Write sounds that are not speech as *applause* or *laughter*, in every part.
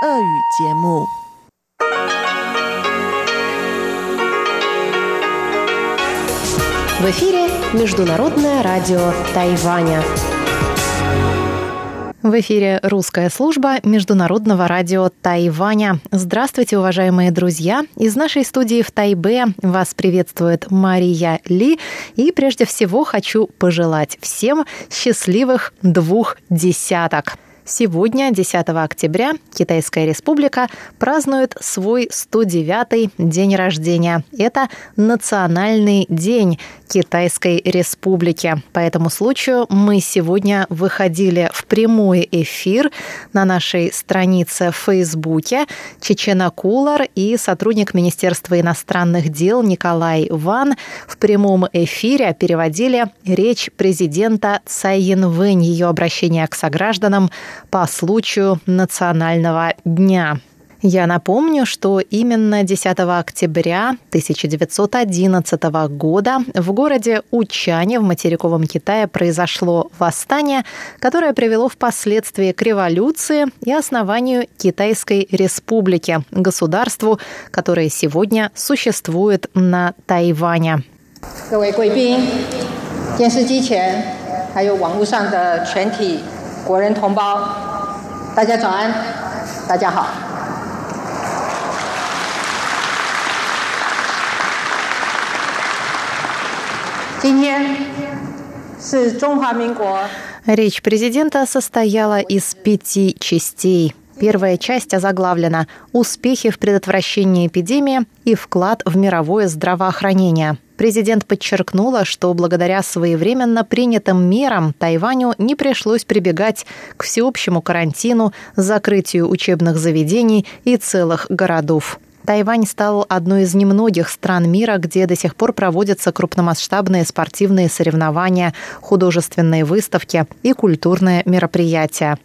В эфире Международное радио Тайваня. В эфире русская служба Международного радио Тайваня. Здравствуйте, уважаемые друзья! Из нашей студии в Тайбе вас приветствует Мария Ли. И прежде всего хочу пожелать всем счастливых двух десяток. Сегодня, 10 октября, Китайская республика празднует свой 109-й день рождения. Это Национальный день Китайской республики. По этому случаю мы сегодня выходили в прямой эфир на нашей странице в Фейсбуке. Чечена Кулар и сотрудник Министерства иностранных дел Николай Ван в прямом эфире переводили речь президента Цай Янвэнь, ее обращение к согражданам по случаю Национального дня. Я напомню, что именно 10 октября 1911 года в городе Учане в материковом Китае произошло восстание, которое привело впоследствии к революции и основанию Китайской республики, государству, которое сегодня существует на Тайване. 各位贵宾、电视机前还有网络上的全体 国人同胞，大家早安，大家好。今天是中华民国。Речь президента состояла из пяти частей. Первая часть озаглавлена «Успехи в предотвращении эпидемии и вклад в мировое здравоохранение». Президент подчеркнула, что благодаря своевременно принятым мерам Тайваню не пришлось прибегать к всеобщему карантину, закрытию учебных заведений и целых городов. Тайвань стал одной из немногих стран мира, где до сих пор проводятся крупномасштабные спортивные соревнования, художественные выставки и культурные мероприятия.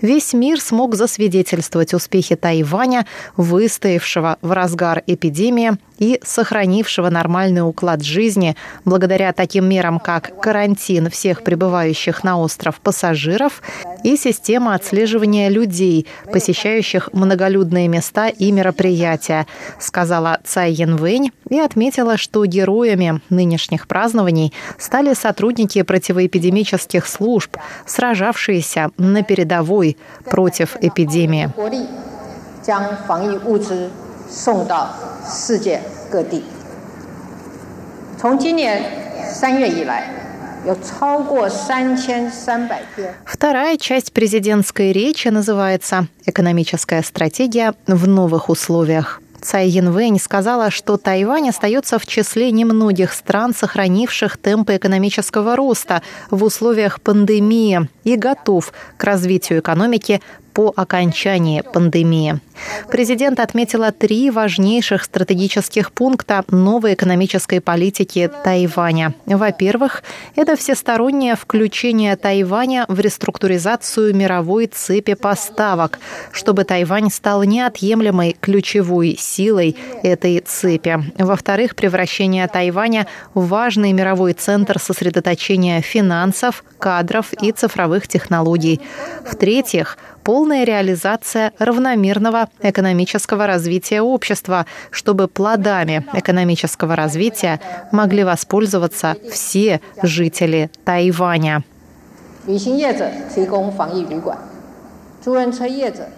Весь мир смог засвидетельствовать успехи Тайваня, выстоявшего в разгар эпидемии и сохранившего нормальный уклад жизни. Благодаря таким мерам, как карантин всех прибывающих на остров пассажиров и система отслеживания людей, посещающих многолюдные места и мероприятия, сказала Цай Янвэнь и отметила, что героями нынешних празднований стали сотрудники противоэпидемических служб, сражавшиеся на передовой передовой против эпидемии. Вторая часть президентской речи называется «Экономическая стратегия в новых условиях». Цай Янвэнь сказала, что Тайвань остается в числе немногих стран, сохранивших темпы экономического роста в условиях пандемии и готов к развитию экономики по окончании пандемии. Президент отметила три важнейших стратегических пункта новой экономической политики Тайваня. Во-первых, это всестороннее включение Тайваня в реструктуризацию мировой цепи поставок, чтобы Тайвань стал неотъемлемой ключевой силой этой цепи. Во-вторых, превращение Тайваня в важный мировой центр сосредоточения финансов, кадров и цифровых технологий. В-третьих, полная реализация равномерного экономического развития общества, чтобы плодами экономического развития могли воспользоваться все жители Тайваня. 旅行业者提供防疫旅馆，租人车业者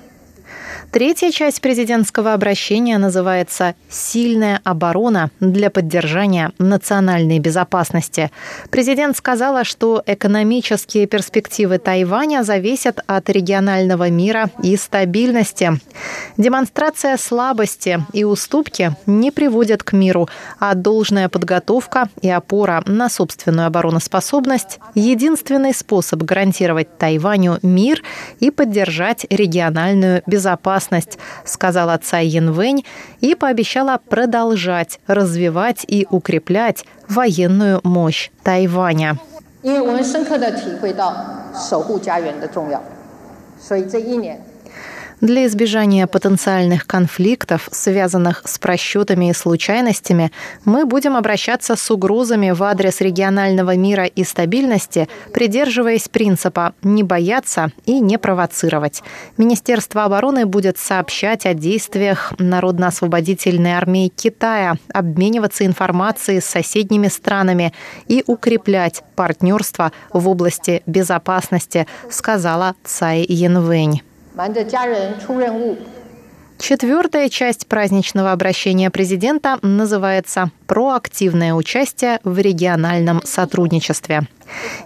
Третья часть президентского обращения называется «Сильная оборона для поддержания национальной безопасности». Президент сказала, что экономические перспективы Тайваня зависят от регионального мира и стабильности. Демонстрация слабости и уступки не приводят к миру, а должная подготовка и опора на собственную обороноспособность – единственный способ гарантировать Тайваню мир и поддержать региональную безопасность безопасность, сказала Цай Янвэнь и пообещала продолжать развивать и укреплять военную мощь Тайваня. Потому мы для избежания потенциальных конфликтов, связанных с просчетами и случайностями, мы будем обращаться с угрозами в адрес регионального мира и стабильности, придерживаясь принципа «не бояться и не провоцировать». Министерство обороны будет сообщать о действиях Народно-освободительной армии Китая, обмениваться информацией с соседними странами и укреплять партнерство в области безопасности, сказала Цай Янвэнь. Четвертая часть праздничного обращения президента называется «Проактивное участие в региональном сотрудничестве».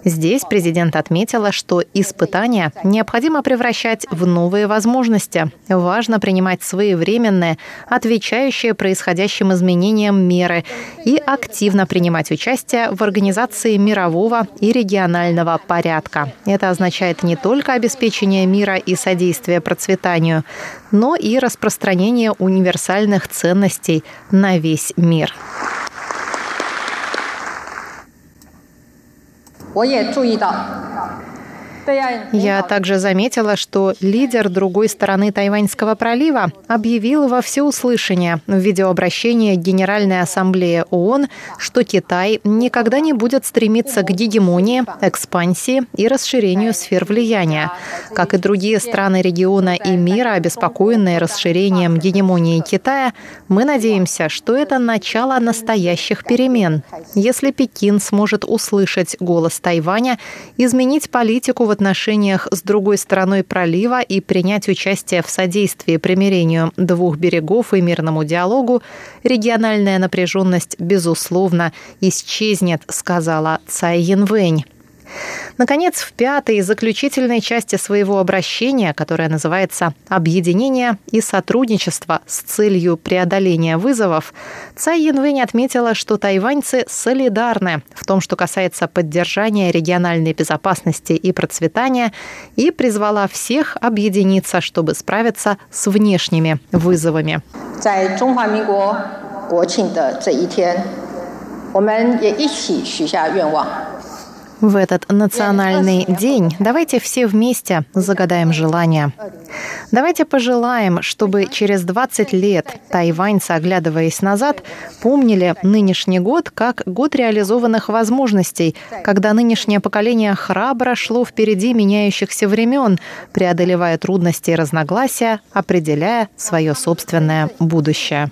Здесь президент отметила, что испытания необходимо превращать в новые возможности. Важно принимать своевременные, отвечающие происходящим изменениям меры и активно принимать участие в организации мирового и регионального порядка. Это означает не только обеспечение мира и содействие процветанию, но и распространение универсальных ценностей на весь мир. 我也注意到。Я также заметила, что лидер другой стороны Тайваньского пролива объявил во всеуслышание в видеообращении Генеральной Ассамблеи ООН, что Китай никогда не будет стремиться к гегемонии, экспансии и расширению сфер влияния. Как и другие страны региона и мира, обеспокоенные расширением гегемонии Китая, мы надеемся, что это начало настоящих перемен. Если Пекин сможет услышать голос Тайваня, изменить политику в отношениях с другой стороной пролива и принять участие в содействии примирению двух берегов и мирному диалогу, региональная напряженность, безусловно, исчезнет, сказала Цай Янвэнь. Наконец, в пятой заключительной части своего обращения, которое называется «Объединение и сотрудничество с целью преодоления вызовов», Цай Янвэнь отметила, что тайваньцы солидарны в том, что касается поддержания региональной безопасности и процветания, и призвала всех объединиться, чтобы справиться с внешними вызовами. 在中华民国国庆的这一天，我们也一起许下愿望。 в этот национальный день давайте все вместе загадаем желание. Давайте пожелаем, чтобы через 20 лет тайваньцы, оглядываясь назад, помнили нынешний год как год реализованных возможностей, когда нынешнее поколение храбро шло впереди меняющихся времен, преодолевая трудности и разногласия, определяя свое собственное будущее.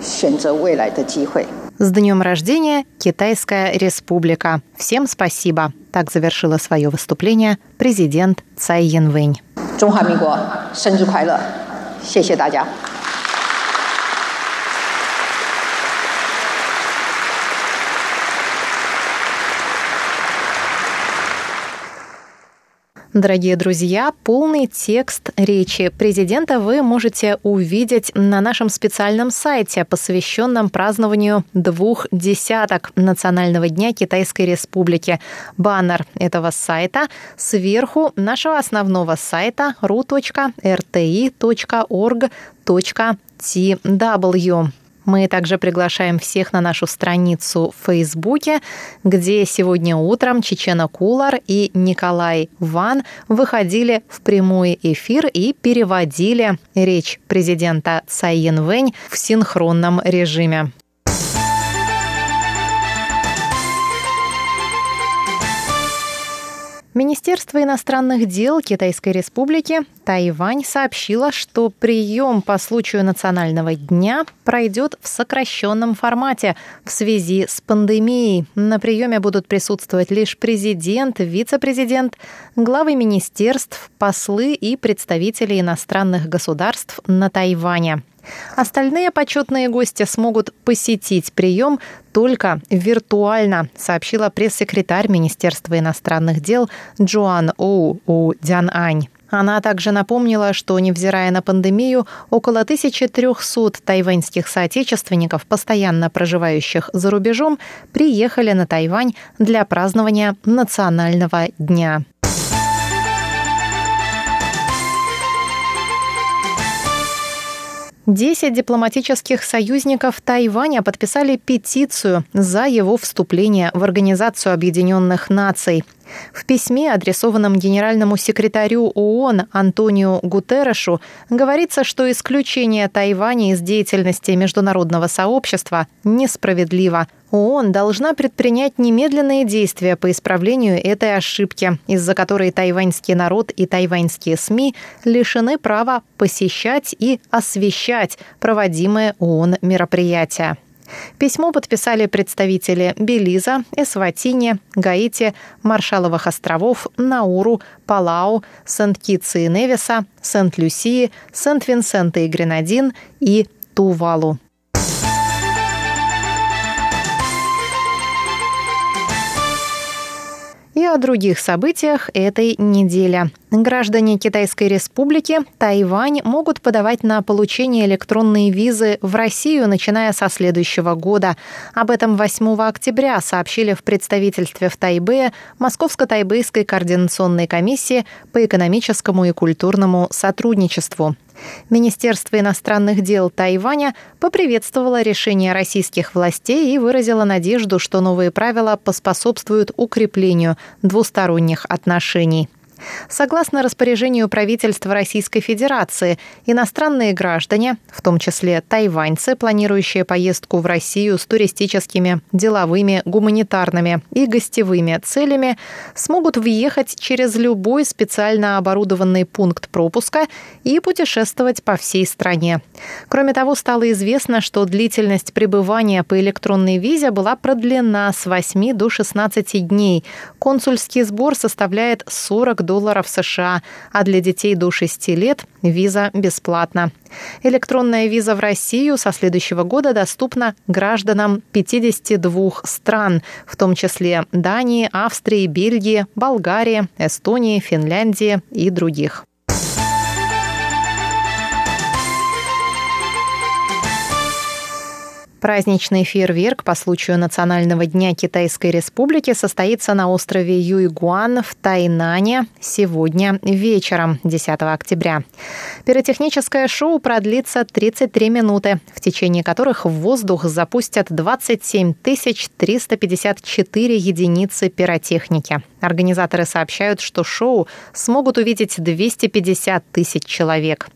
选择未来的机会。 с днем рождения, Китайская республика. Всем спасибо. Так завершила свое выступление президент Цай Янвэнь. 中华民国生日快乐！谢谢大家。 Дорогие друзья, полный текст речи президента вы можете увидеть на нашем специальном сайте, посвященном празднованию двух десяток Национального дня Китайской Республики. Баннер этого сайта сверху нашего основного сайта ru.rti.org.tw. Мы также приглашаем всех на нашу страницу в Фейсбуке, где сегодня утром Чечена Кулар и Николай Ван выходили в прямой эфир и переводили речь президента Цай Янвэнь в синхронном режиме. Министерство иностранных дел Китайской Республики Тайвань сообщило, что прием по случаю Национального дня пройдет в сокращенном формате в связи с пандемией. На приеме будут присутствовать лишь президент, вице-президент, главы министерств, послы и представители иностранных государств на Тайване. Остальные почетные гости смогут посетить прием только виртуально, сообщила пресс-секретарь Министерства иностранных дел Джоан Оу У Дян Ань. Она также напомнила, что, невзирая на пандемию, около 1300 тайваньских соотечественников, постоянно проживающих за рубежом, приехали на Тайвань для празднования Национального дня. Десять дипломатических союзников Тайваня подписали петицию за его вступление в Организацию Объединенных Наций. В письме, адресованном генеральному секретарю ООН Антонио Гутеррешу, говорится, что исключение Тайваня из деятельности международного сообщества несправедливо. ООН должна предпринять немедленные действия по исправлению этой ошибки, из-за которой тайваньский народ и тайваньские СМИ лишены права посещать и освещать проводимые ООН мероприятия. Письмо подписали представители Белиза, Эсватини, Гаити, Маршаловых островов, Науру, Палау, Сент-Китса и Невиса, Сент-Люсии, Сент-Винсента и Гренадин и Тувалу. И о других событиях этой недели. Граждане Китайской Республики Тайвань могут подавать на получение электронной визы в Россию, начиная со следующего года. Об этом 8 октября сообщили в представительстве в Тайбе Московско-Тайбэйской координационной комиссии по экономическому и культурному сотрудничеству. Министерство иностранных дел Тайваня поприветствовало решение российских властей и выразило надежду, что новые правила поспособствуют укреплению двусторонних отношений. Согласно распоряжению правительства Российской Федерации, иностранные граждане, в том числе тайваньцы, планирующие поездку в Россию с туристическими, деловыми, гуманитарными и гостевыми целями, смогут въехать через любой специально оборудованный пункт пропуска и путешествовать по всей стране. Кроме того, стало известно, что длительность пребывания по электронной визе была продлена с 8 до 16 дней. Консульский сбор составляет 40 долларов США, а для детей до 6 лет виза бесплатна. Электронная виза в Россию со следующего года доступна гражданам 52 стран, в том числе Дании, Австрии, Бельгии, Болгарии, Эстонии, Финляндии и других. Праздничный фейерверк по случаю Национального дня Китайской Республики состоится на острове Юйгуан в Тайнане сегодня вечером, 10 октября. Пиротехническое шоу продлится 33 минуты, в течение которых в воздух запустят 27 354 единицы пиротехники. Организаторы сообщают, что шоу смогут увидеть 250 тысяч человек.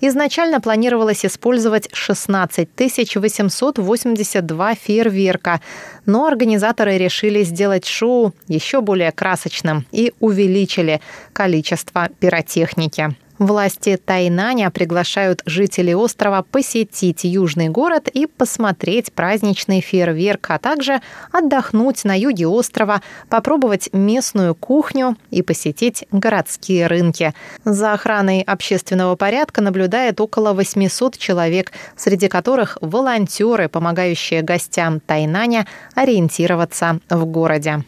Изначально планировалось использовать 16 882 фейерверка, но организаторы решили сделать шоу еще более красочным и увеличили количество пиротехники. Власти Тайнаня приглашают жителей острова посетить южный город и посмотреть праздничный фейерверк, а также отдохнуть на юге острова, попробовать местную кухню и посетить городские рынки. За охраной общественного порядка наблюдает около 800 человек, среди которых волонтеры, помогающие гостям Тайнаня ориентироваться в городе.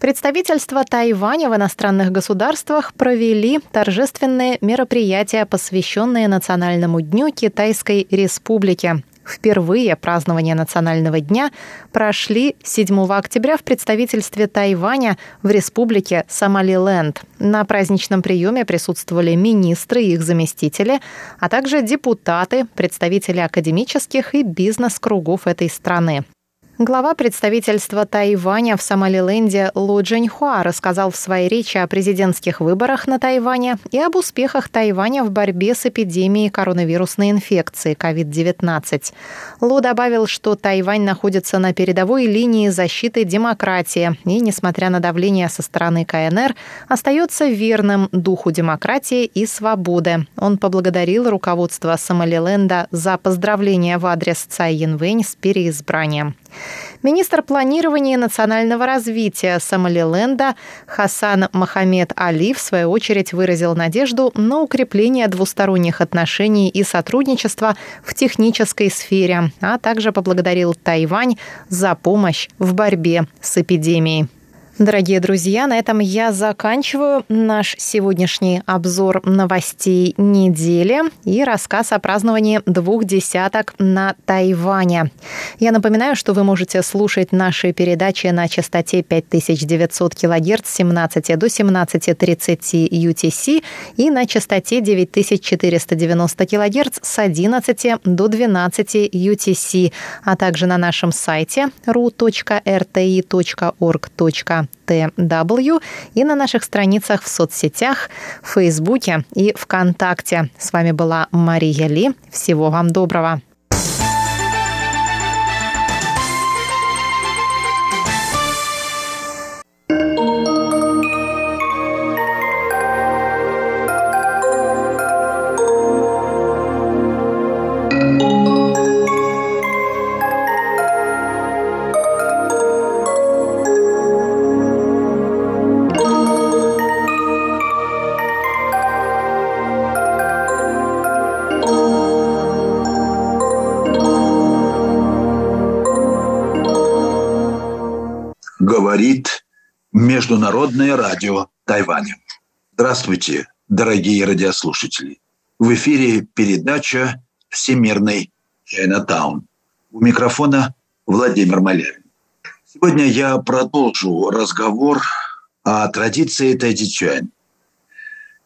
Представительства Тайваня в иностранных государствах провели торжественные мероприятия, посвященные Национальному дню Китайской Республики. Впервые празднование Национального дня прошли 7 октября в представительстве Тайваня в республике Сомалиленд. На праздничном приеме присутствовали министры и их заместители, а также депутаты, представители академических и бизнес-кругов этой страны. Глава представительства Тайваня в Сомалиленде Лу Джиньхуа рассказал в своей речи о президентских выборах на Тайване и об успехах Тайваня в борьбе с эпидемией коронавирусной инфекции COVID-19. Лу добавил, что Тайвань находится на передовой линии защиты демократии и, несмотря на давление со стороны КНР, остается верным духу демократии и свободы. Он поблагодарил руководство Сомалиленда за поздравления в адрес Цай Янвэнь с переизбранием. Министр планирования и национального развития Сомалиленда Хасан Мохаммед Али, в свою очередь, выразил надежду на укрепление двусторонних отношений и сотрудничества в технической сфере, а также поблагодарил Тайвань за помощь в борьбе с эпидемией. Дорогие друзья, на этом я заканчиваю наш сегодняшний обзор новостей недели и рассказ о праздновании двух десяток на Тайване. Я напоминаю, что вы можете слушать наши передачи на частоте 5900 кГц с 17 до 17.30 UTC и на частоте 9490 кГц с 11 до 12 UTC, а также на нашем сайте TW и на наших страницах в соцсетях, в Фейсбуке и ВКонтакте. С вами была Мария Ли. Всего вам доброго. Международное радио Тайваня. Здравствуйте, дорогие радиослушатели. В эфире передача «Всемирный Чайнатаун». У микрофона Владимир Малявин. Сегодня я продолжу разговор о традиции Тайдичань.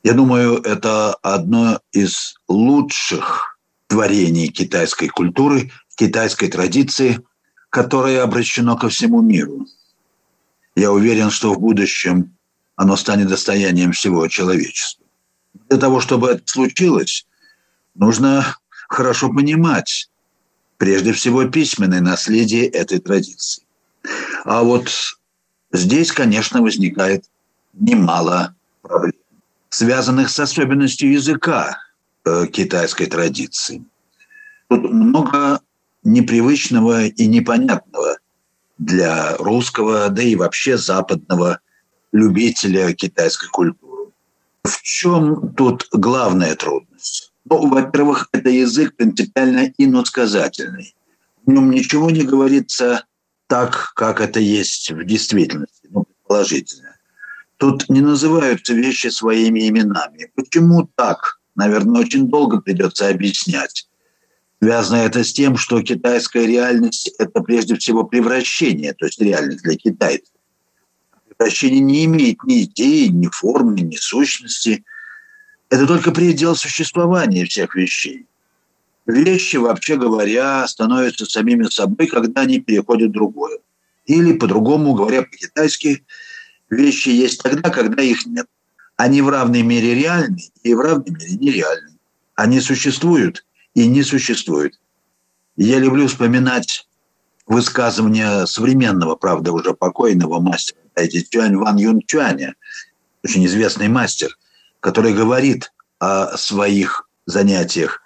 Я думаю, это одно из лучших творений китайской культуры, китайской традиции, которое обращено ко всему миру – я уверен, что в будущем оно станет достоянием всего человечества. Для того, чтобы это случилось, нужно хорошо понимать, прежде всего, письменное наследие этой традиции. А вот здесь, конечно, возникает немало проблем, связанных с особенностью языка э, китайской традиции. Тут много непривычного и непонятного для русского, да и вообще западного любителя китайской культуры. В чем тут главная трудность? Ну, во-первых, это язык принципиально иносказательный. В нем ничего не говорится так, как это есть в действительности, ну, предположительно. Тут не называются вещи своими именами. Почему так? Наверное, очень долго придется объяснять. Связано это с тем, что китайская реальность – это прежде всего превращение, то есть реальность для китайцев. Превращение не имеет ни идеи, ни формы, ни сущности. Это только предел существования всех вещей. Вещи, вообще говоря, становятся самими собой, когда они переходят в другое. Или, по-другому говоря по-китайски, вещи есть тогда, когда их нет. Они в равной мере реальны и в равной мере нереальны. Они существуют – и не существует. Я люблю вспоминать высказывания современного, правда, уже покойного мастера Тайти Чуань Ван Юн Чуаня, очень известный мастер, который говорит о своих занятиях.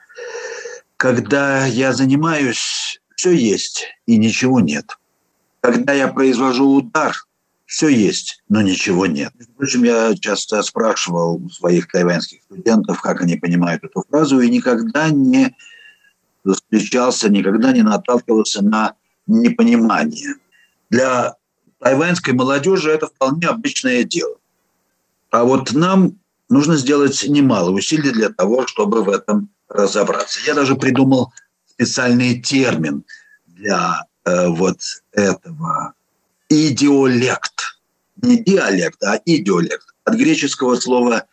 Когда я занимаюсь, все есть и ничего нет. Когда я произвожу удар, все есть, но ничего нет. Впрочем, я часто спрашивал своих тайваньских студентов, как они понимают эту фразу, и никогда не встречался, никогда не наталкивался на непонимание. Для тайваньской молодежи это вполне обычное дело. А вот нам нужно сделать немало усилий для того, чтобы в этом разобраться. Я даже придумал специальный термин для э, вот этого идиолект. Не диалект, а идиолект. От греческого слова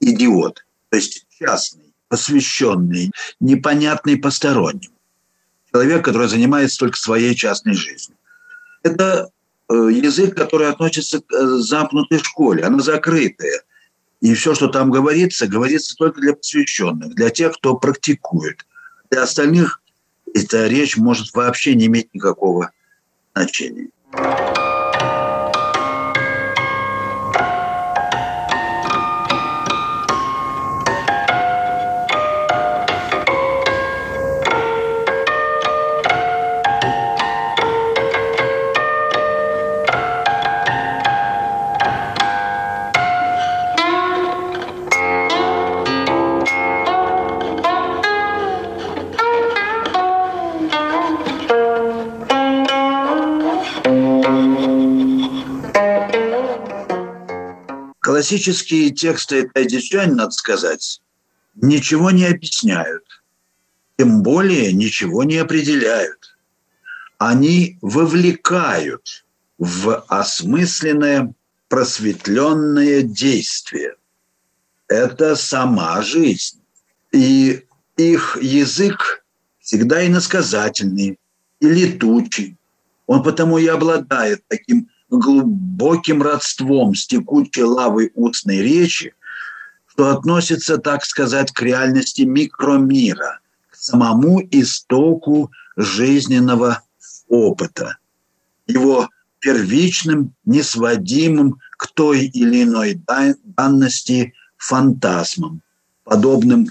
идиот, то есть частный, посвященный, непонятный посторонним. Человек, который занимается только своей частной жизнью. Это э, язык, который относится к э, замкнутой школе, она закрытая. И все, что там говорится, говорится только для посвященных, для тех, кто практикует. Для остальных эта речь может вообще не иметь никакого значения. you. Классические тексты Тайдичань, надо сказать, ничего не объясняют, тем более ничего не определяют. Они вовлекают в осмысленное просветленное действие. Это сама жизнь. И их язык всегда иносказательный и летучий. Он потому и обладает таким глубоким родством с текучей лавой устной речи, что относится, так сказать, к реальности микромира, к самому истоку жизненного опыта, его первичным, несводимым к той или иной данности фантазмам, подобным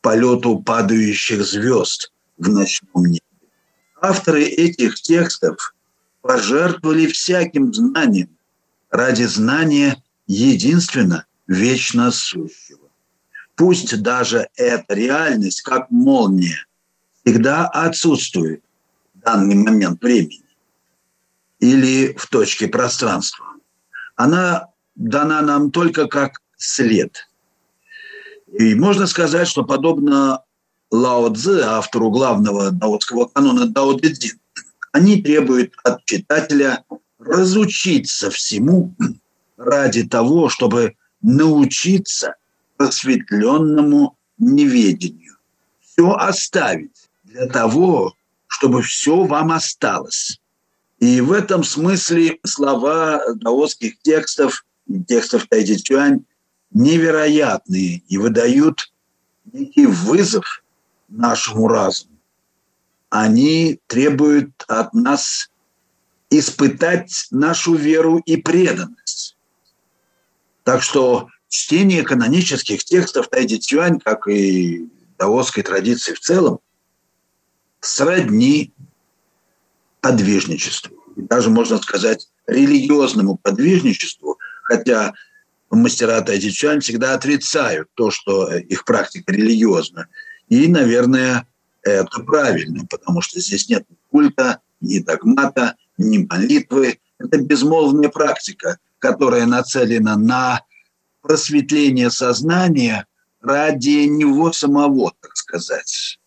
полету падающих звезд в ночном небе. Авторы этих текстов пожертвовали всяким знанием ради знания единственно вечно сущего. Пусть даже эта реальность, как молния, всегда отсутствует в данный момент времени или в точке пространства. Она дана нам только как след. И можно сказать, что подобно Лао Цзы, автору главного даотского канона Дао Дэ Цзин, они требуют от читателя разучиться всему ради того, чтобы научиться просветленному неведению. Все оставить для того, чтобы все вам осталось. И в этом смысле слова даосских текстов, текстов Тайди Чуань, невероятные и выдают некий вызов нашему разуму они требуют от нас испытать нашу веру и преданность. Так что чтение канонических текстов Тайди Цюань, как и даосской традиции в целом, сродни подвижничеству. И даже, можно сказать, религиозному подвижничеству, хотя мастера Тайди Цюань всегда отрицают то, что их практика религиозна. И, наверное, это правильно, потому что здесь нет ни культа, ни догмата, ни молитвы. Это безмолвная практика, которая нацелена на просветление сознания ради него самого, так сказать.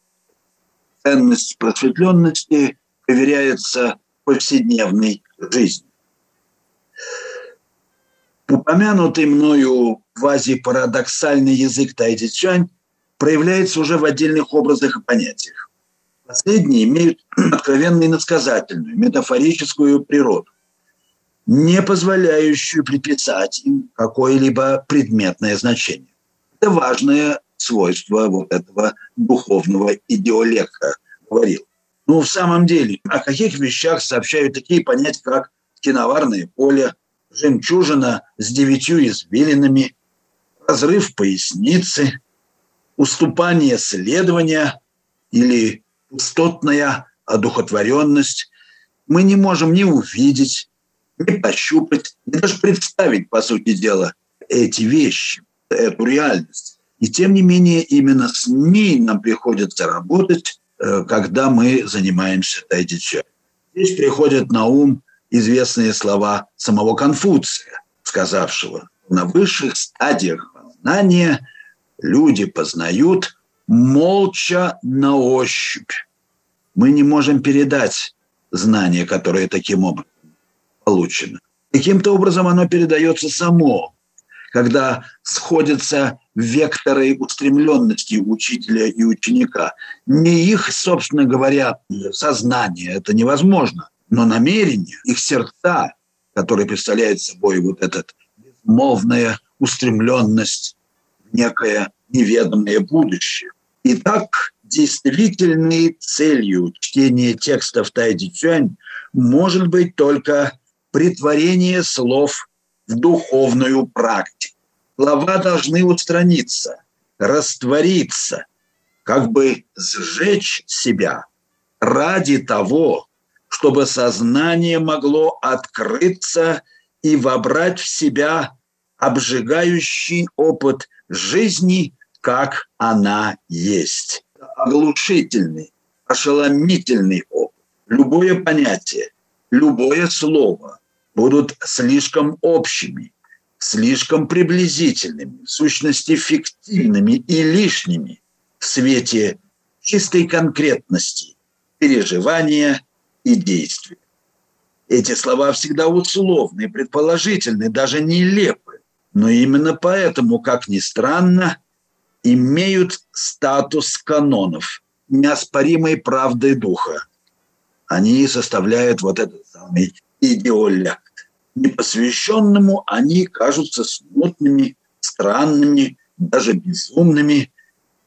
Ценность просветленности проверяется повседневной жизни. Упомянутый мною квазипарадоксальный язык тайдичань проявляется уже в отдельных образах и понятиях. Последние имеют *clears throat* откровенно иносказательную, метафорическую природу, не позволяющую приписать им какое-либо предметное значение. Это важное свойство вот этого духовного идеолека, говорил. Ну, в самом деле, о каких вещах сообщают такие понятия, как киноварное поле, жемчужина с девятью извилинами, разрыв поясницы, уступание следования или пустотная одухотворенность мы не можем ни увидеть, ни пощупать, ни даже представить, по сути дела, эти вещи, эту реальность. И тем не менее именно с ней нам приходится работать, э, когда мы занимаемся тайдича. Здесь приходят на ум известные слова самого Конфуция, сказавшего, на высших стадиях познания люди познают молча на ощупь. Мы не можем передать знание, которое таким образом получено. Каким-то образом оно передается само, когда сходятся векторы устремленности учителя и ученика. Не их, собственно говоря, сознание, это невозможно, но намерение, их сердца, которые представляют собой вот этот безмолвная устремленность некое неведомое будущее. Итак, действительной целью чтения текстов Тайди Цюань может быть только притворение слов в духовную практику. Слова должны устраниться, раствориться, как бы сжечь себя ради того, чтобы сознание могло открыться и вобрать в себя обжигающий опыт жизни, как она есть. Оглушительный, ошеломительный опыт. Любое понятие, любое слово будут слишком общими, слишком приблизительными, в сущности фиктивными и лишними в свете чистой конкретности переживания и действия. Эти слова всегда условны, предположительны, даже нелепы, но именно поэтому, как ни странно, имеют статус канонов, неоспоримой правдой духа. Они составляют вот этот самый идеолект. Непосвященному они кажутся смутными, странными, даже безумными.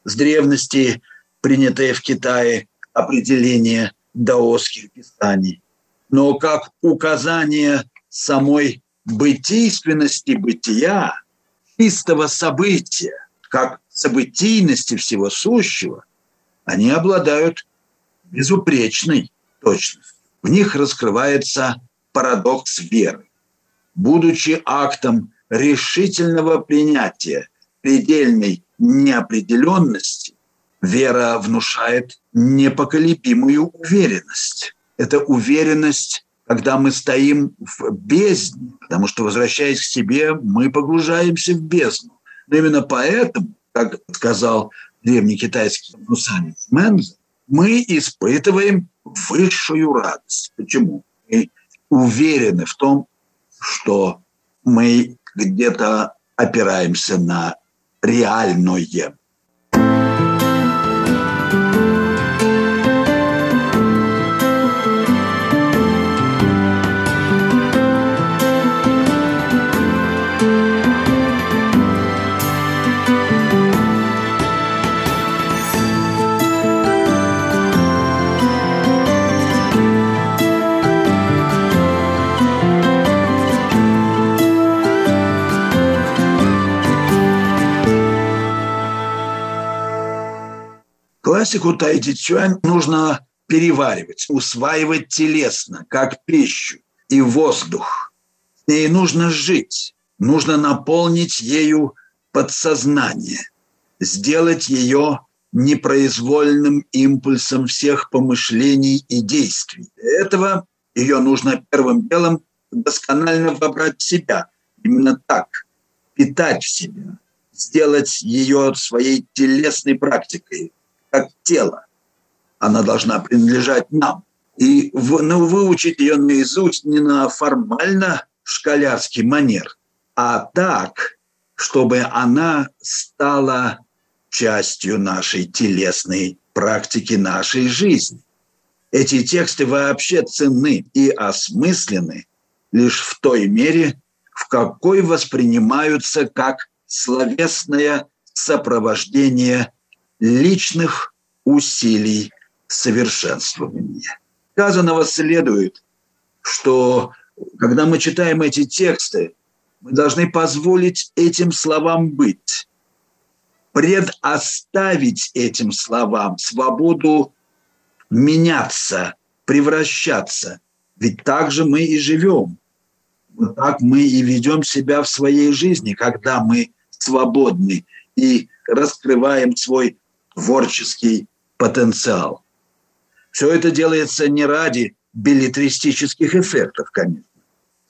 С древности принятое в Китае определение даосских писаний. Но как указание самой бытийственности бытия, чистого события, как событийности всего сущего, они обладают безупречной точностью. В них раскрывается парадокс веры. Будучи актом решительного принятия предельной неопределенности, вера внушает непоколебимую уверенность. Это уверенность, когда мы стоим в бездне, потому что, возвращаясь к себе, мы погружаемся в бездну. Но именно поэтому, как сказал древний китайский гусанец Мэнза, мы испытываем высшую радость. Почему? Мы уверены в том, что мы где-то опираемся на реальное. Классику Тайди Цюань нужно переваривать, усваивать телесно, как пищу и воздух. С нужно жить, нужно наполнить ею подсознание, сделать ее непроизвольным импульсом всех помышлений и действий. Для этого ее нужно первым делом досконально вобрать в себя, именно так, питать в себя, сделать ее своей телесной практикой, как тело. Она должна принадлежать нам. И ну, выучить ее наизусть не на формально школярский манер, а так, чтобы она стала частью нашей телесной практики нашей жизни. Эти тексты вообще ценны и осмысленны лишь в той мере, в какой воспринимаются как словесное сопровождение личных усилий совершенствования. Сказанного следует, что когда мы читаем эти тексты, мы должны позволить этим словам быть, предоставить этим словам свободу меняться, превращаться. Ведь так же мы и живем. Вот так мы и ведем себя в своей жизни, когда мы свободны и раскрываем свой творческий потенциал. Все это делается не ради билетристических эффектов, конечно.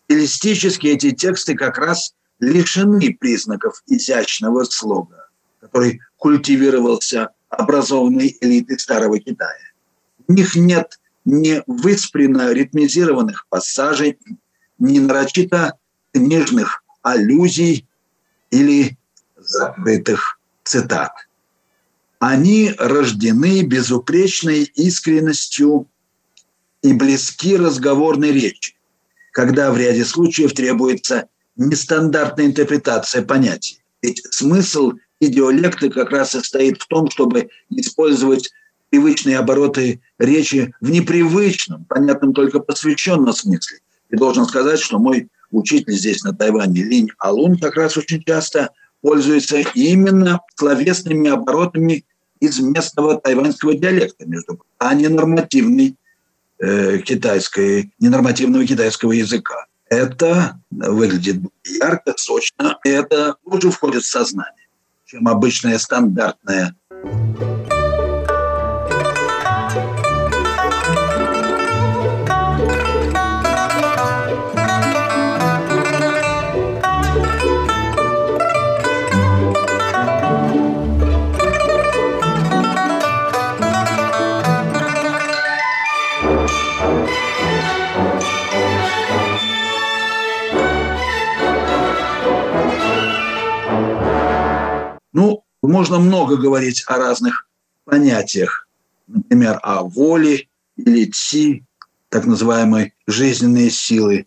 Стилистически эти тексты как раз лишены признаков изящного слога, который культивировался образованной элитой Старого Китая. В них нет ни выспренно ритмизированных пассажей, ни нарочито книжных аллюзий или закрытых цитат они рождены безупречной искренностью и близки разговорной речи, когда в ряде случаев требуется нестандартная интерпретация понятий. Ведь смысл идеолекты как раз состоит в том, чтобы использовать привычные обороты речи в непривычном, понятном только посвященном смысле. И должен сказать, что мой учитель здесь на Тайване Линь Алун как раз очень часто пользуется именно словесными оборотами из местного тайваньского диалекта, между прочим, а не нормативный э, китайской, ненормативного китайского языка. Это выглядит ярко, сочно, и это уже входит в сознание, чем обычная стандартная Можно много говорить о разных понятиях, например, о воле или ци, так называемой жизненные силы.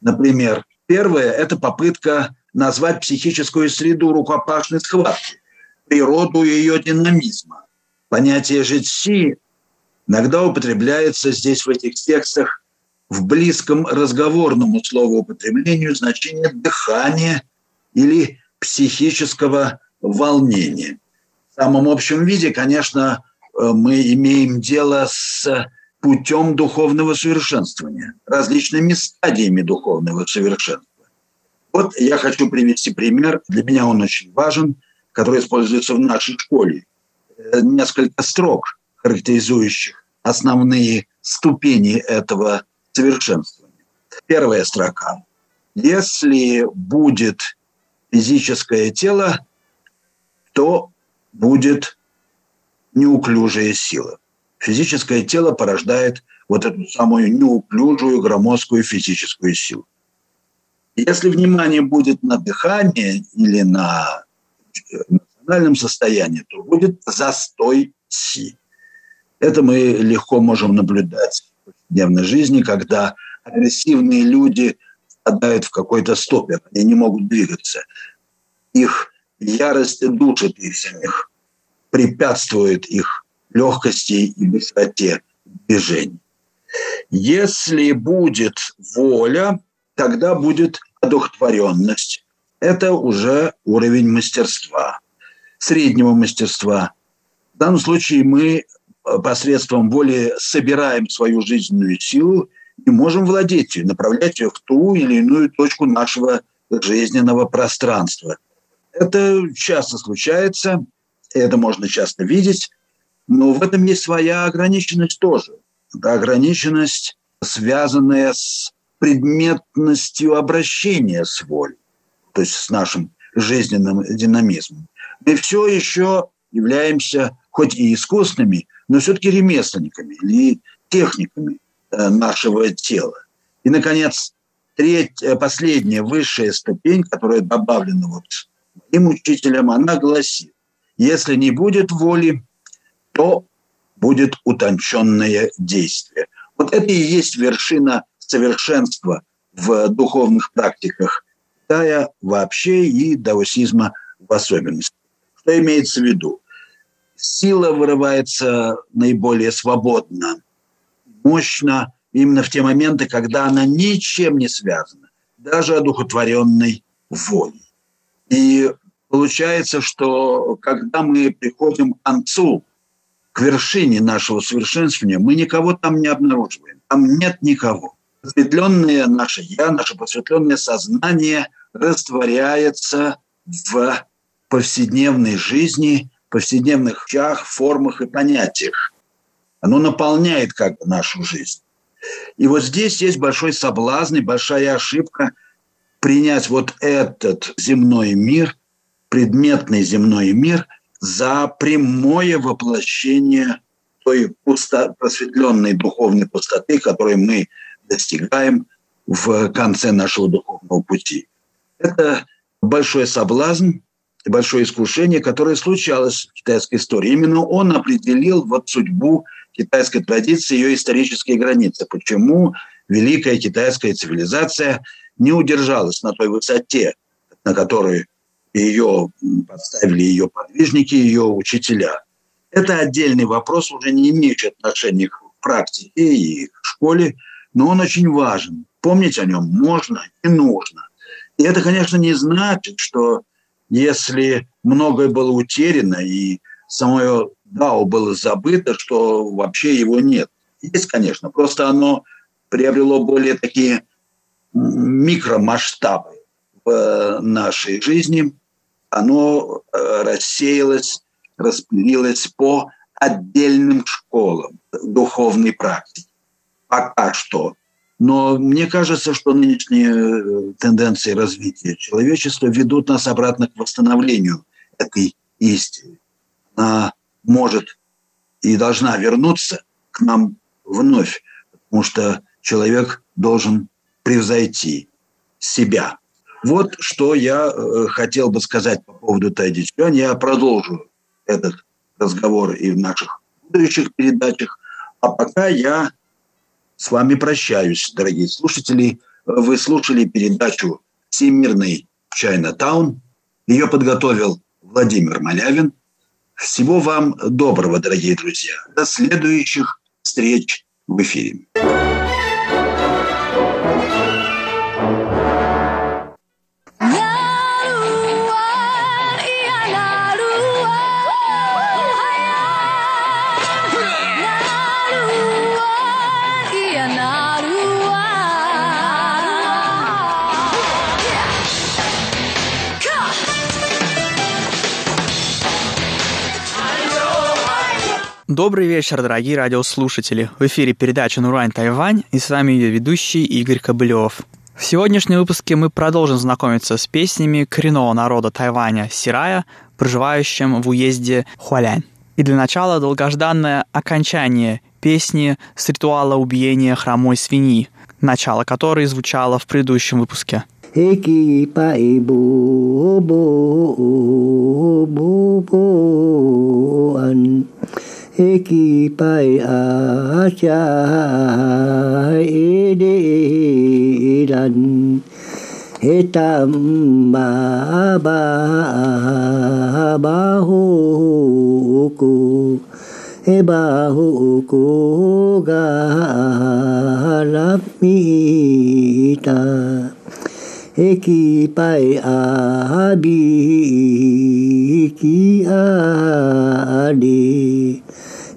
Например, первое – это попытка назвать психическую среду рукопашной схватки, природу ее динамизма. Понятие же ци иногда употребляется здесь в этих текстах в близком разговорному словоупотреблению значение дыхания или психического волнения. В самом общем виде, конечно, э, мы имеем дело с путем духовного совершенствования, различными стадиями духовного совершенства. Вот я хочу привести пример, для меня он очень важен, который используется в нашей школе. Э, несколько строк, характеризующих основные ступени этого совершенствования. Первая строка. Если будет физическое тело, то будет неуклюжая сила. Физическое тело порождает вот эту самую неуклюжую громоздкую физическую силу. Если внимание будет на дыхании или на эмоциональном состоянии, то будет застой си. Это мы легко можем наблюдать в повседневной жизни, когда агрессивные люди впадают в какой-то стопер, они не могут двигаться. Их ярость душит их самих, препятствует их легкости и быстроте движений. Если будет воля, тогда будет одухотворенность. Это уже уровень мастерства, среднего мастерства. В данном случае мы э, посредством воли собираем свою жизненную силу и можем владеть ее, направлять ее в ту или иную точку нашего жизненного пространства – это часто случается, это можно часто видеть, но в этом есть своя ограниченность тоже. Это ограниченность, связанная с предметностью обращения с волей, то есть с нашим жизненным динамизмом. Мы все еще являемся хоть и искусными, но все-таки ремесленниками или техниками э, нашего тела. И, наконец, третья, последняя высшая ступень, которая добавлена вот моим учителям, она гласит, если не будет воли, то будет утонченное действие. Вот это и есть вершина совершенства в духовных практиках Китая вообще и даосизма в особенности. Что имеется в виду? Сила вырывается наиболее свободно, мощно именно в те моменты, когда она ничем не связана, даже одухотворенной волей. И получается, что когда мы приходим к концу, к вершине нашего совершенствования, мы никого там не обнаруживаем. Там нет никого. Просветленное наше «я», наше просветленное сознание растворяется в повседневной жизни, повседневных вещах, формах и понятиях. Оно наполняет как бы нашу жизнь. И вот здесь есть большой соблазн и большая ошибка – принять вот этот земной мир, предметный земной мир, за прямое воплощение той пусто, просветленной духовной пустоты, которую мы достигаем в конце нашего духовного пути. Это большой соблазн, большое искушение, которое случалось в китайской истории. Именно он определил вот судьбу китайской традиции, ее исторические границы. Почему великая китайская цивилизация не удержалась на той высоте, на которой ее поставили ее подвижники, ее учителя. Это отдельный вопрос, уже не имеющий отношения к практике и к школе, но он очень важен. Помнить о нем можно и нужно. И это, конечно, не значит, что если многое было утеряно и самое Дао было забыто, что вообще его нет. Есть, конечно, просто оно приобрело более такие микромасштабы в нашей жизни, оно э, рассеялось, распылилось по отдельным школам духовной практики. Пока что. Но мне кажется, что нынешние э, тенденции развития человечества ведут нас обратно к восстановлению этой истины. Она может и должна вернуться к нам вновь, потому что человек должен превзойти себя. Вот что я э, хотел бы сказать по поводу Тайдичан. Я продолжу этот разговор и в наших будущих передачах. А пока я с вами прощаюсь, дорогие слушатели. Вы слушали передачу «Всемирный Чайна-таун». Ее подготовил Владимир Малявин. Всего вам доброго, дорогие друзья. До следующих встреч в эфире. Добрый вечер, дорогие радиослушатели. В эфире передача «Нурань Тайвань» и с вами ее ведущий Игорь Кобылев. В сегодняшнем выпуске мы продолжим знакомиться с песнями коренного народа Тайваня Сирая, проживающим в уезде Хуалянь. И для начала долгожданное окончание песни с ритуала убиения хромой свиньи, начало которой звучало в предыдущем выпуске. Эки бо бо бо бо e eki pai a cha e de ran he tam ba ba ba ho ku. E ba ho ku ga la mi ta. E ki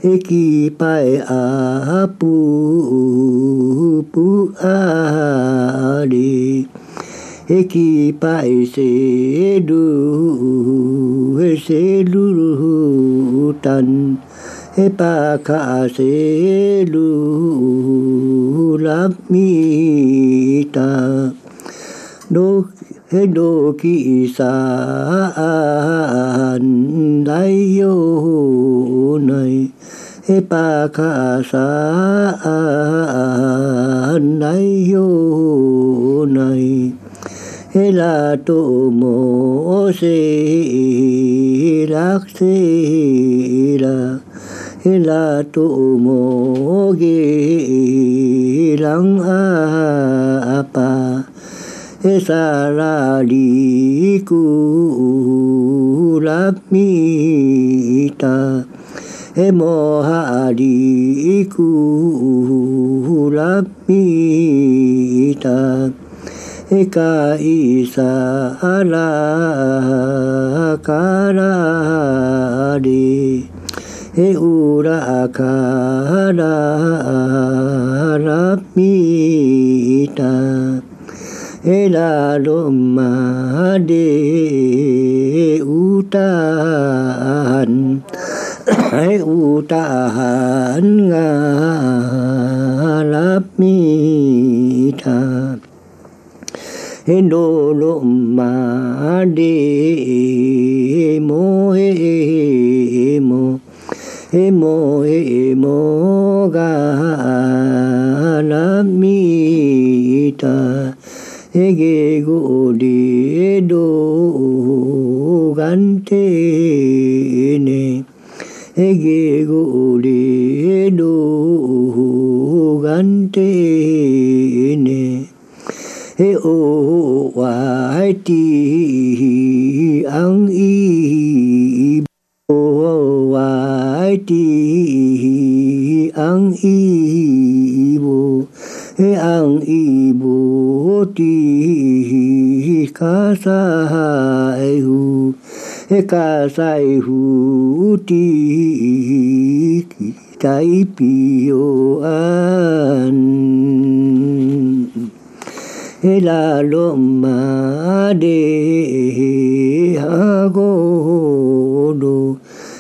ekipae apu puari ekipae sedu selurutan epaka selulamita do hedo kisan ないようない ปาคาสาในอยู่ในเฮลาตุโมเสลักเสลาเฮลาตุโมเกลังอาปาเอสาราลีกูลามีตา へもはりくらみたへかいさらからりへうらかららみた Ela loma de utan ai u ta an nga la mi ta he no lo ma đi mo he mo he mo he mo ga la mi ta he ge đi de do gan te ege gole do gante ne e o wai ti ang i o wai ti ang i bo e ang i bo ti ka sa hu e ka sai 一家在乎的代表安，伊拉罗马的阿古鲁，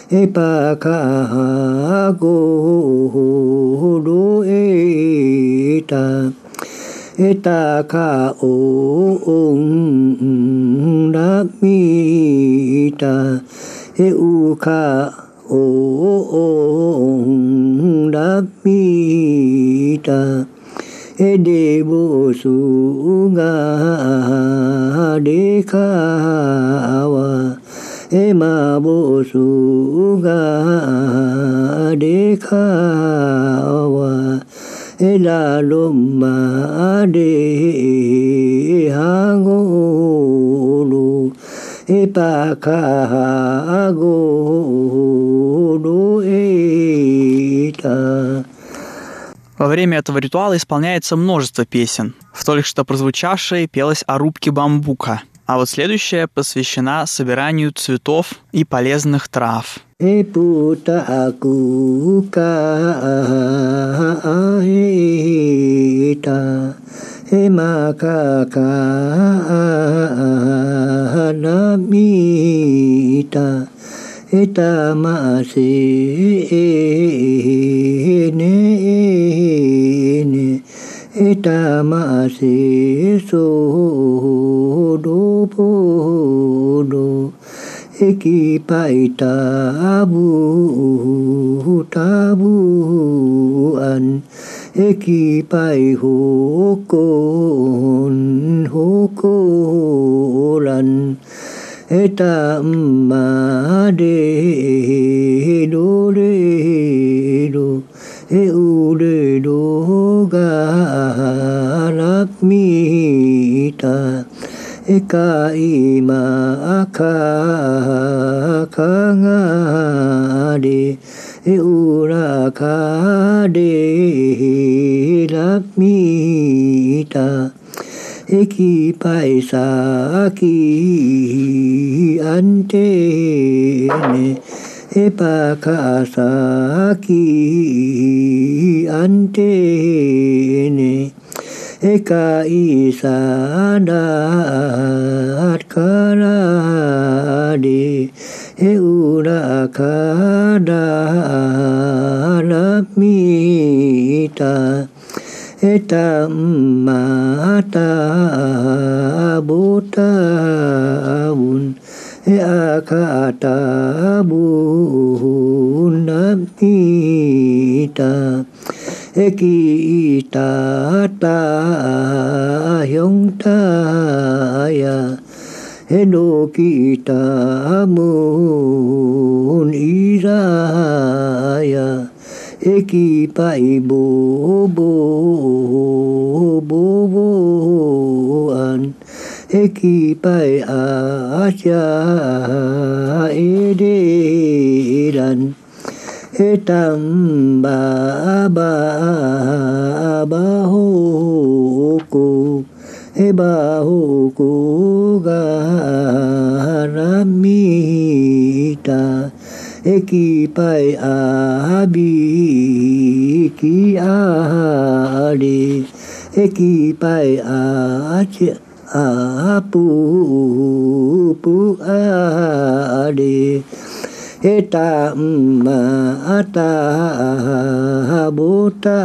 伊巴卡阿古鲁伊达。ta ka o ong da mi ta e u ka o ong da mi ta e de bo su ga でかわえまぼすがでかわ ila lumma adi hangulu lu. Agulu ita Во время этого ритуала исполняется множество песен. В только что прозвучавшей пелось о рубке бамбука, а вот следующая посвящена собиранию цветов и полезных трав. Eta itamasi ne ne itamasi so do po do eki paita bu tabu an eki pai ho kon ho ko lan ma de do re do e u re do ga ra mi ta e ka i ma a ka ka nga de e u ra ka de ra mi ta एक ही पैसा की अंते ने ए पाखासा की अंते ने एक ईसा नाटकरा दे ए उड़ा खादा Namita ta ma ta bu ta bun a ta bu nam ti ta ta ta hyong ta ya heno ki ta mun iraya. Eki pai bo bo bo bo an. Eki pai a cha e de dan E tam ba ba ba ho ko E ba ho ko ga ramita eki pai ekipai abi ki ali ekipai ache apu pu ali eta ma ata bota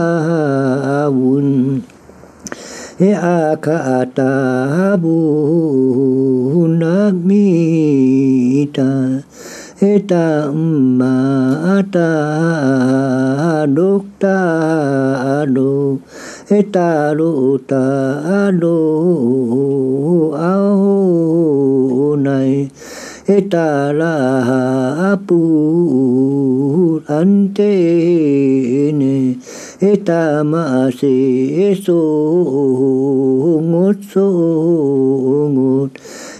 un e a ka ata bu na mi ta ma ta đúc ta đu ta đu ta đu áo này ta la pu an te ne ta ma si so ngot so ngot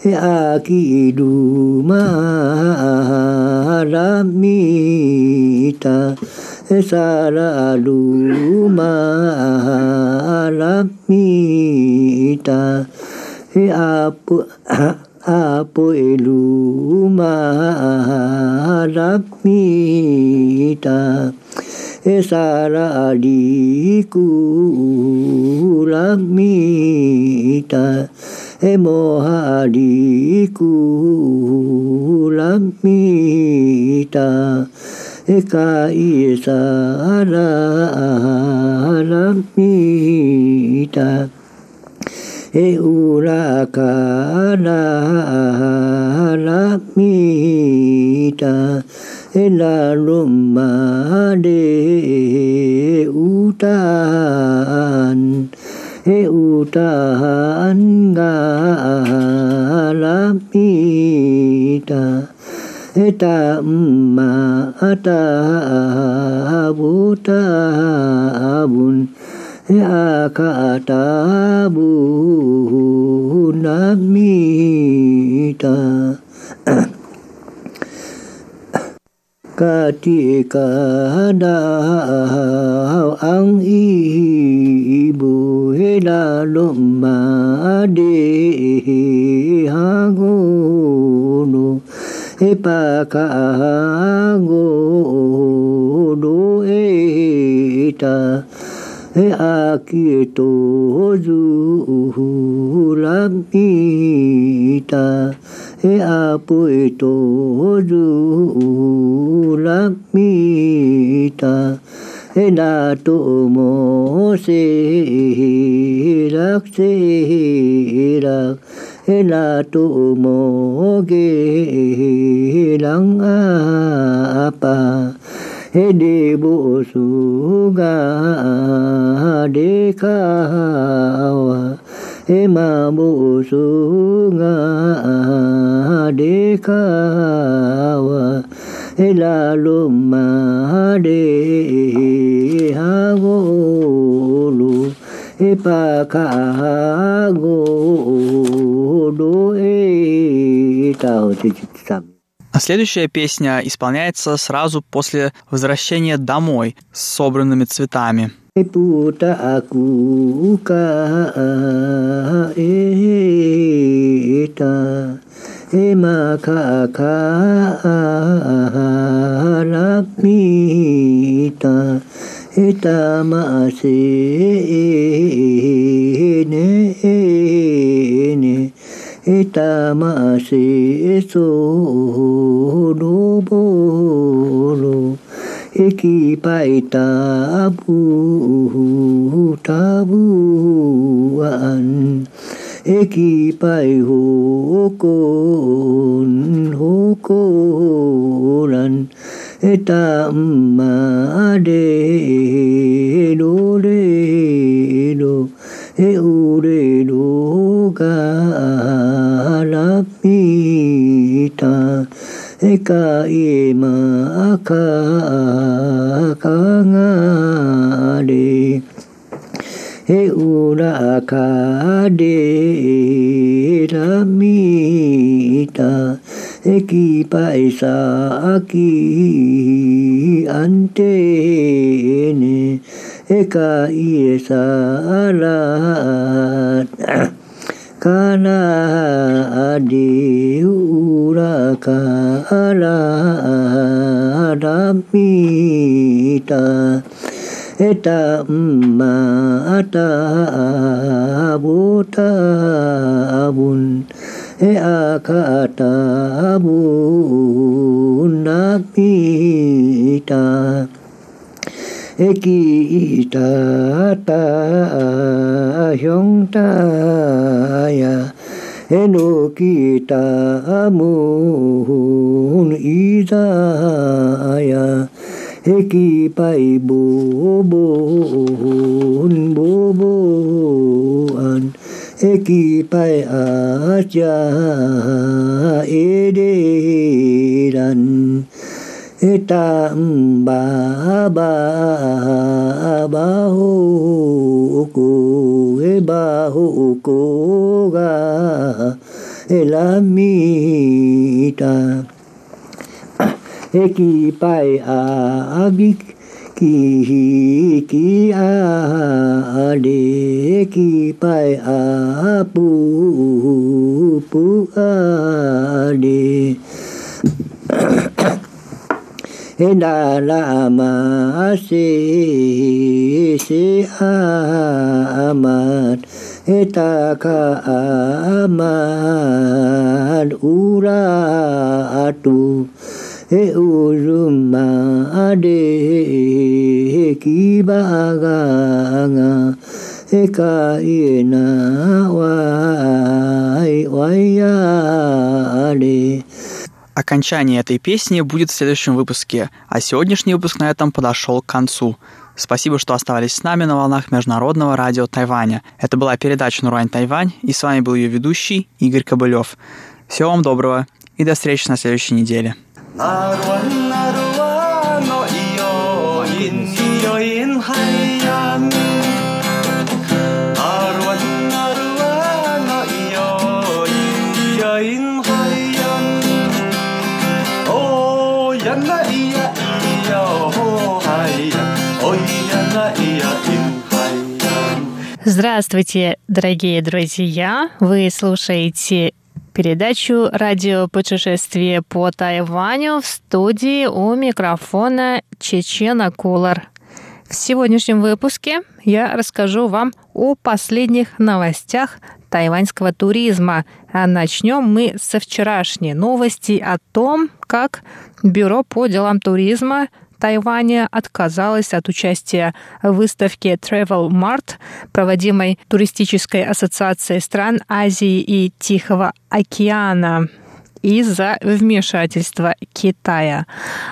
akidu malamita saralu malamita apu apuelu malamita Esara adiku lamita hariku lamita kai sara lamita e ura kara lamita e la luma de utan. he u ta an ga la mi ta he ta ma ta bu ta bun he a ka ta bu na ca ti ca da ang i bu he la lo ma de ha go no he pa ka go do e ta he a ki to zu lam i ta a pui to du la mi ta e na to mo se rak se rak e na to mo ge lang a pa he de bo su ga de ka wa ma mu su nga de kha wa la lu ma de ha go lu e pa kha go do e tao chi chi следующая песня исполняется сразу после возвращения домой с собранными цветами. puta aku ka eta e maka ka lapita eta ma se ne ne itamasi ma so no bolo Eki pai tabu tabuan Eki pai hokon hokoran Eta ma de do de do E た世界ま赤がありへうらかでらみたへきぱいさあきあんてねへかいえさあら kana adi ura kala adamita eta ma ata buta abun e akata abun namita Eki ta ta ah 형 ta ah ya hen o ki ta ah moho. Tam ba ba ba hu ku e ba hu ku ga e la mi ta e ki pai a abik ki hi ki a de ki pai a pu pu a de ina la ama si si amat eta ka amat ura atu e uruma de kibaganga e ka ina wa ai, wa ya de Окончание этой песни будет в следующем выпуске, а сегодняшний выпуск на этом подошел к концу. Спасибо, что оставались с нами на волнах Международного радио Тайваня. Это была передача «Нурань Тайвань», и с вами был ее ведущий Игорь Кобылев. Всего вам доброго и до встречи на следующей неделе. Здравствуйте, дорогие друзья! Вы слушаете передачу «Радио путешествие по Тайваню» в студии у микрофона Чечена Кулар. В сегодняшнем выпуске я расскажу вам о последних новостях тайваньского туризма. А начнем мы со вчерашней новости о том, как Бюро по делам туризма Тайваня отказалась от участия в выставке Travel Mart, проводимой туристической ассоциацией стран Азии и Тихого океана из-за вмешательства Китая.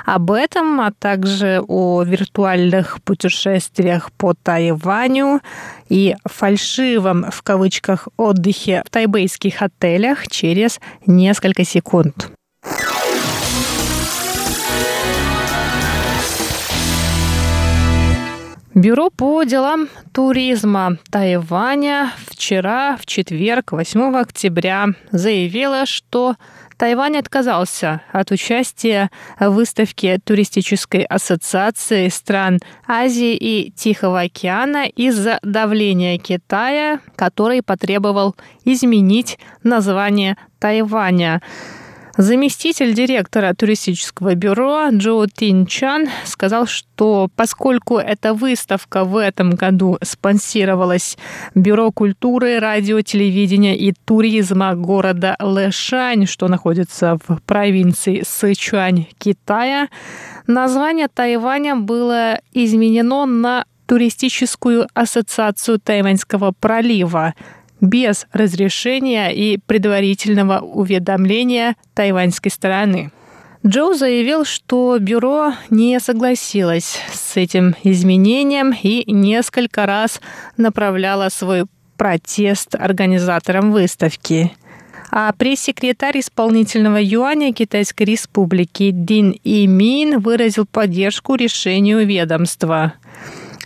Об этом, а также о виртуальных путешествиях по Тайваню и фальшивом в кавычках отдыхе в тайбейских отелях через несколько секунд. Бюро по делам туризма Тайваня вчера, в четверг, 8 октября, заявило, что Тайвань отказался от участия в выставке Туристической ассоциации стран Азии и Тихого океана из-за давления Китая, который потребовал изменить название Тайваня. Заместитель директора туристического бюро Джо Тин Чан сказал, что поскольку эта выставка в этом году спонсировалась Бюро культуры, радио, телевидения и туризма города Лэшань, что находится в провинции Сычуань, Китая, название Тайваня было изменено на Туристическую ассоциацию Тайваньского пролива – без разрешения и предварительного уведомления тайваньской стороны. Джоу заявил, что бюро не согласилось с этим изменением и несколько раз направляло свой протест организаторам выставки. А пресс-секретарь исполнительного юаня Китайской республики Дин Имин выразил поддержку решению ведомства –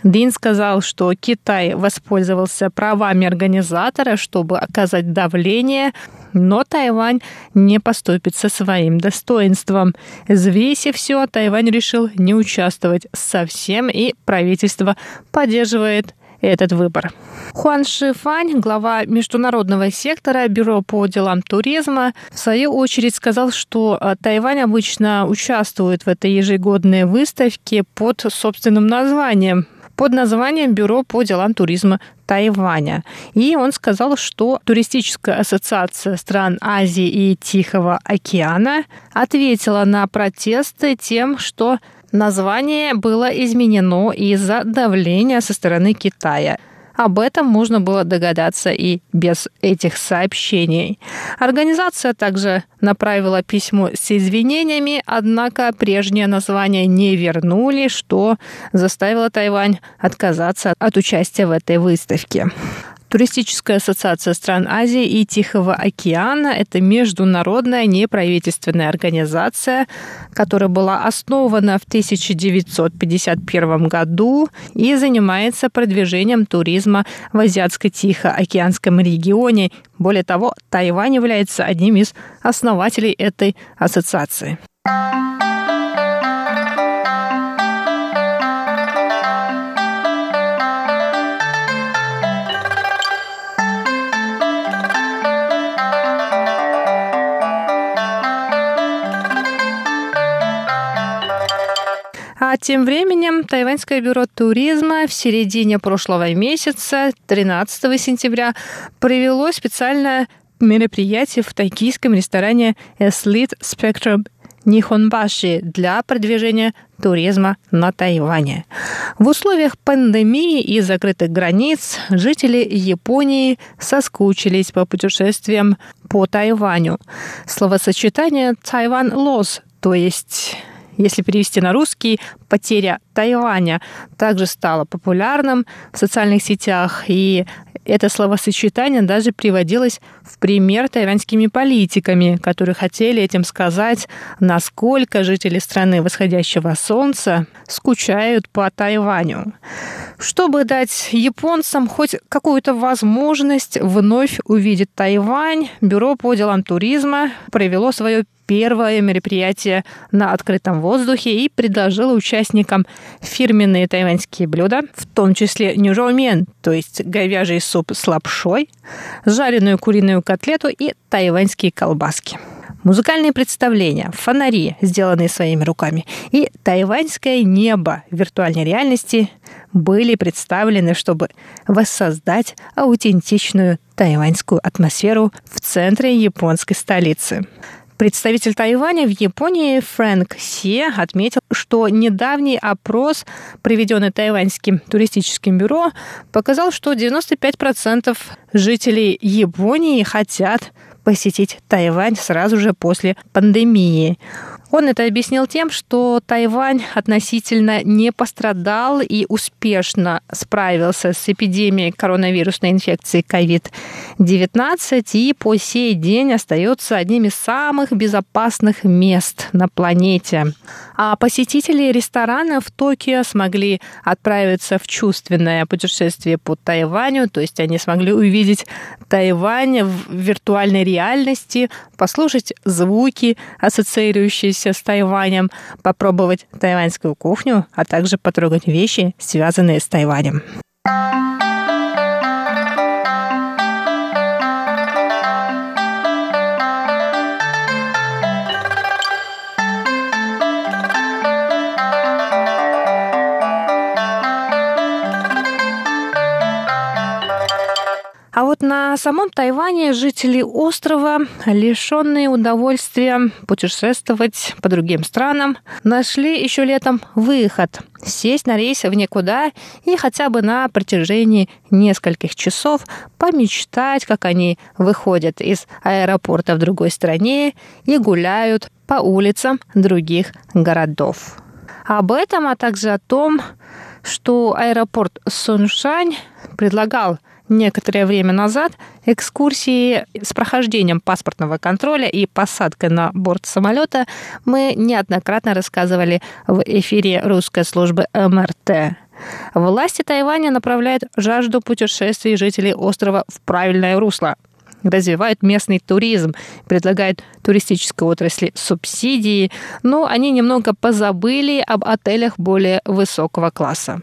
Дин сказал, что Китай воспользовался правами организатора, чтобы оказать давление, но Тайвань не поступит со своим достоинством. Взвесив все, Тайвань решил не участвовать совсем, и правительство поддерживает этот выбор. Хуан Шифань, глава международного сектора Бюро по делам туризма, в свою очередь сказал, что э, Тайвань обычно участвует в этой ежегодной выставке под собственным названием под названием «Бюро по делам туризма Тайваня». И он сказал, что Туристическая ассоциация стран Азии и Тихого океана ответила на протесты тем, что название было изменено из-за давления со стороны Китая – об этом можно было догадаться и без этих сообщений. Организация также направила письмо с извинениями, однако прежнее название не вернули, что заставило Тайвань отказаться от участия в этой выставке. Туристическая ассоциация стран Азии и Тихого океана – это международная неправительственная организация, которая была основана в 1951 году и занимается продвижением туризма в Азиатско-Тихоокеанском регионе. Более того, Тайвань является одним из основателей этой ассоциации. А тем временем Тайваньское бюро туризма в середине прошлого месяца, 13 сентября, провело специальное мероприятие в тайкийском ресторане Elite Spectrum Нихонбаши для продвижения туризма на Тайване. В условиях пандемии и закрытых границ жители Японии соскучились по путешествиям по Тайваню. Словосочетание «Тайван Лос», то есть если перевести на русский, потеря Тайваня также стало популярным в социальных сетях, и это словосочетание даже приводилось в пример тайваньскими политиками, которые хотели этим сказать, насколько жители страны восходящего солнца скучают по Тайваню. Чтобы дать японцам хоть какую-то возможность вновь увидеть Тайвань, Бюро по делам туризма провело свое первое мероприятие на открытом воздухе и предложила участникам фирменные тайваньские блюда, в том числе нюжоумен, то есть говяжий суп с лапшой, жареную куриную котлету и тайваньские колбаски. Музыкальные представления, фонари, сделанные своими руками, и тайваньское небо в виртуальной реальности были представлены, чтобы воссоздать аутентичную тайваньскую атмосферу в центре японской столицы. Представитель Тайваня в Японии Фрэнк Се отметил, что недавний опрос, проведенный Тайваньским туристическим бюро, показал, что 95% жителей Японии хотят посетить Тайвань сразу же после пандемии. Он это объяснил тем, что Тайвань относительно не пострадал и успешно справился с эпидемией коронавирусной инфекции COVID-19 и по сей день остается одним из самых безопасных мест на планете. А посетители ресторанов в Токио смогли отправиться в чувственное путешествие по Тайваню, то есть они смогли увидеть Тайвань в виртуальной реальности, послушать звуки, ассоциирующиеся с Тайванем, попробовать тайваньскую кухню, а также потрогать вещи, связанные с Тайванем. А вот на самом Тайване жители острова, лишенные удовольствия путешествовать по другим странам, нашли еще летом выход – сесть на рейс в никуда и хотя бы на протяжении нескольких часов помечтать, как они выходят из аэропорта в другой стране и гуляют по улицам других городов. Об этом, а также о том, что аэропорт Суншань предлагал некоторое время назад экскурсии с прохождением паспортного контроля и посадкой на борт самолета мы неоднократно рассказывали в эфире русской службы МРТ. Власти Тайваня направляют жажду путешествий жителей острова в правильное русло – развивают местный туризм, предлагают туристической отрасли субсидии, но они немного позабыли об отелях более высокого класса.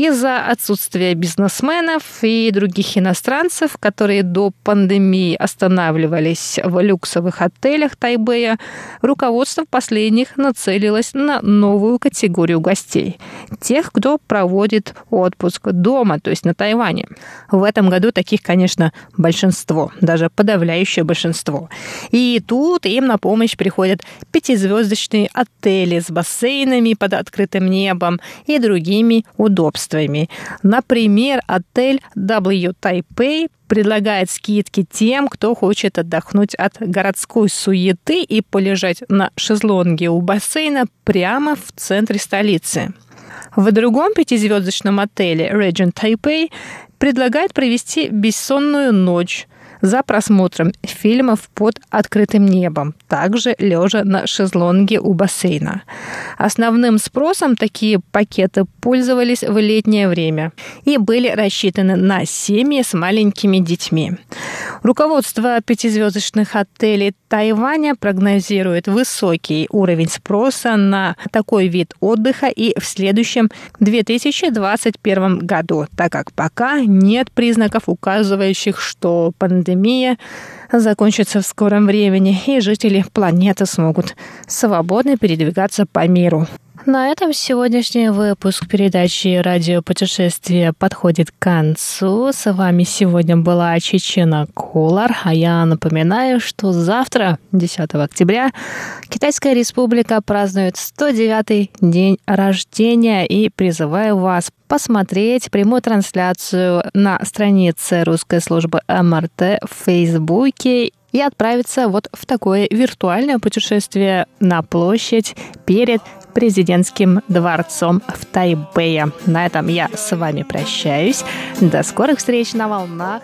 Из-за отсутствия бизнесменов и других иностранцев, которые до пандемии останавливались в люксовых отелях Тайбэя, руководство последних нацелилось на новую категорию гостей. Тех, кто проводит отпуск дома, то есть на Тайване. В этом году таких, конечно, большинство, даже подавляющее большинство. И тут им на помощь приходят пятизвездочные отели с бассейнами под открытым небом и другими удобствами удовольствиями. Например, отель W Taipei предлагает скидки тем, кто хочет отдохнуть от городской суеты и полежать на шезлонге у бассейна прямо в центре столицы. В другом пятизвездочном отеле Regent Taipei предлагает провести бессонную ночь за просмотром фильмов под открытым небом, также лежа на шезлонге у бассейна. Основным спросом такие пакеты пользовались в летнее время и были рассчитаны на семьи с маленькими детьми. Руководство пятизвездочных отелей Тайваня прогнозирует высокий уровень спроса на такой вид отдыха и в следующем 2021 году, так как пока нет признаков, указывающих, что пандемия закончится в скором времени, и жители планеты смогут свободно передвигаться по миру. На этом сегодняшний выпуск передачи «Радио путешествие» подходит к концу. С вами сегодня была Чечена Колар, а я напоминаю, что завтра, 10 октября, Китайская республика празднует 109-й день рождения и призываю вас посмотреть прямую трансляцию на странице русской службы МРТ в Фейсбуке и отправиться вот в такое виртуальное путешествие на площадь перед президентским дворцом в Тайбэе. На этом я с вами прощаюсь. До скорых встреч на волнах.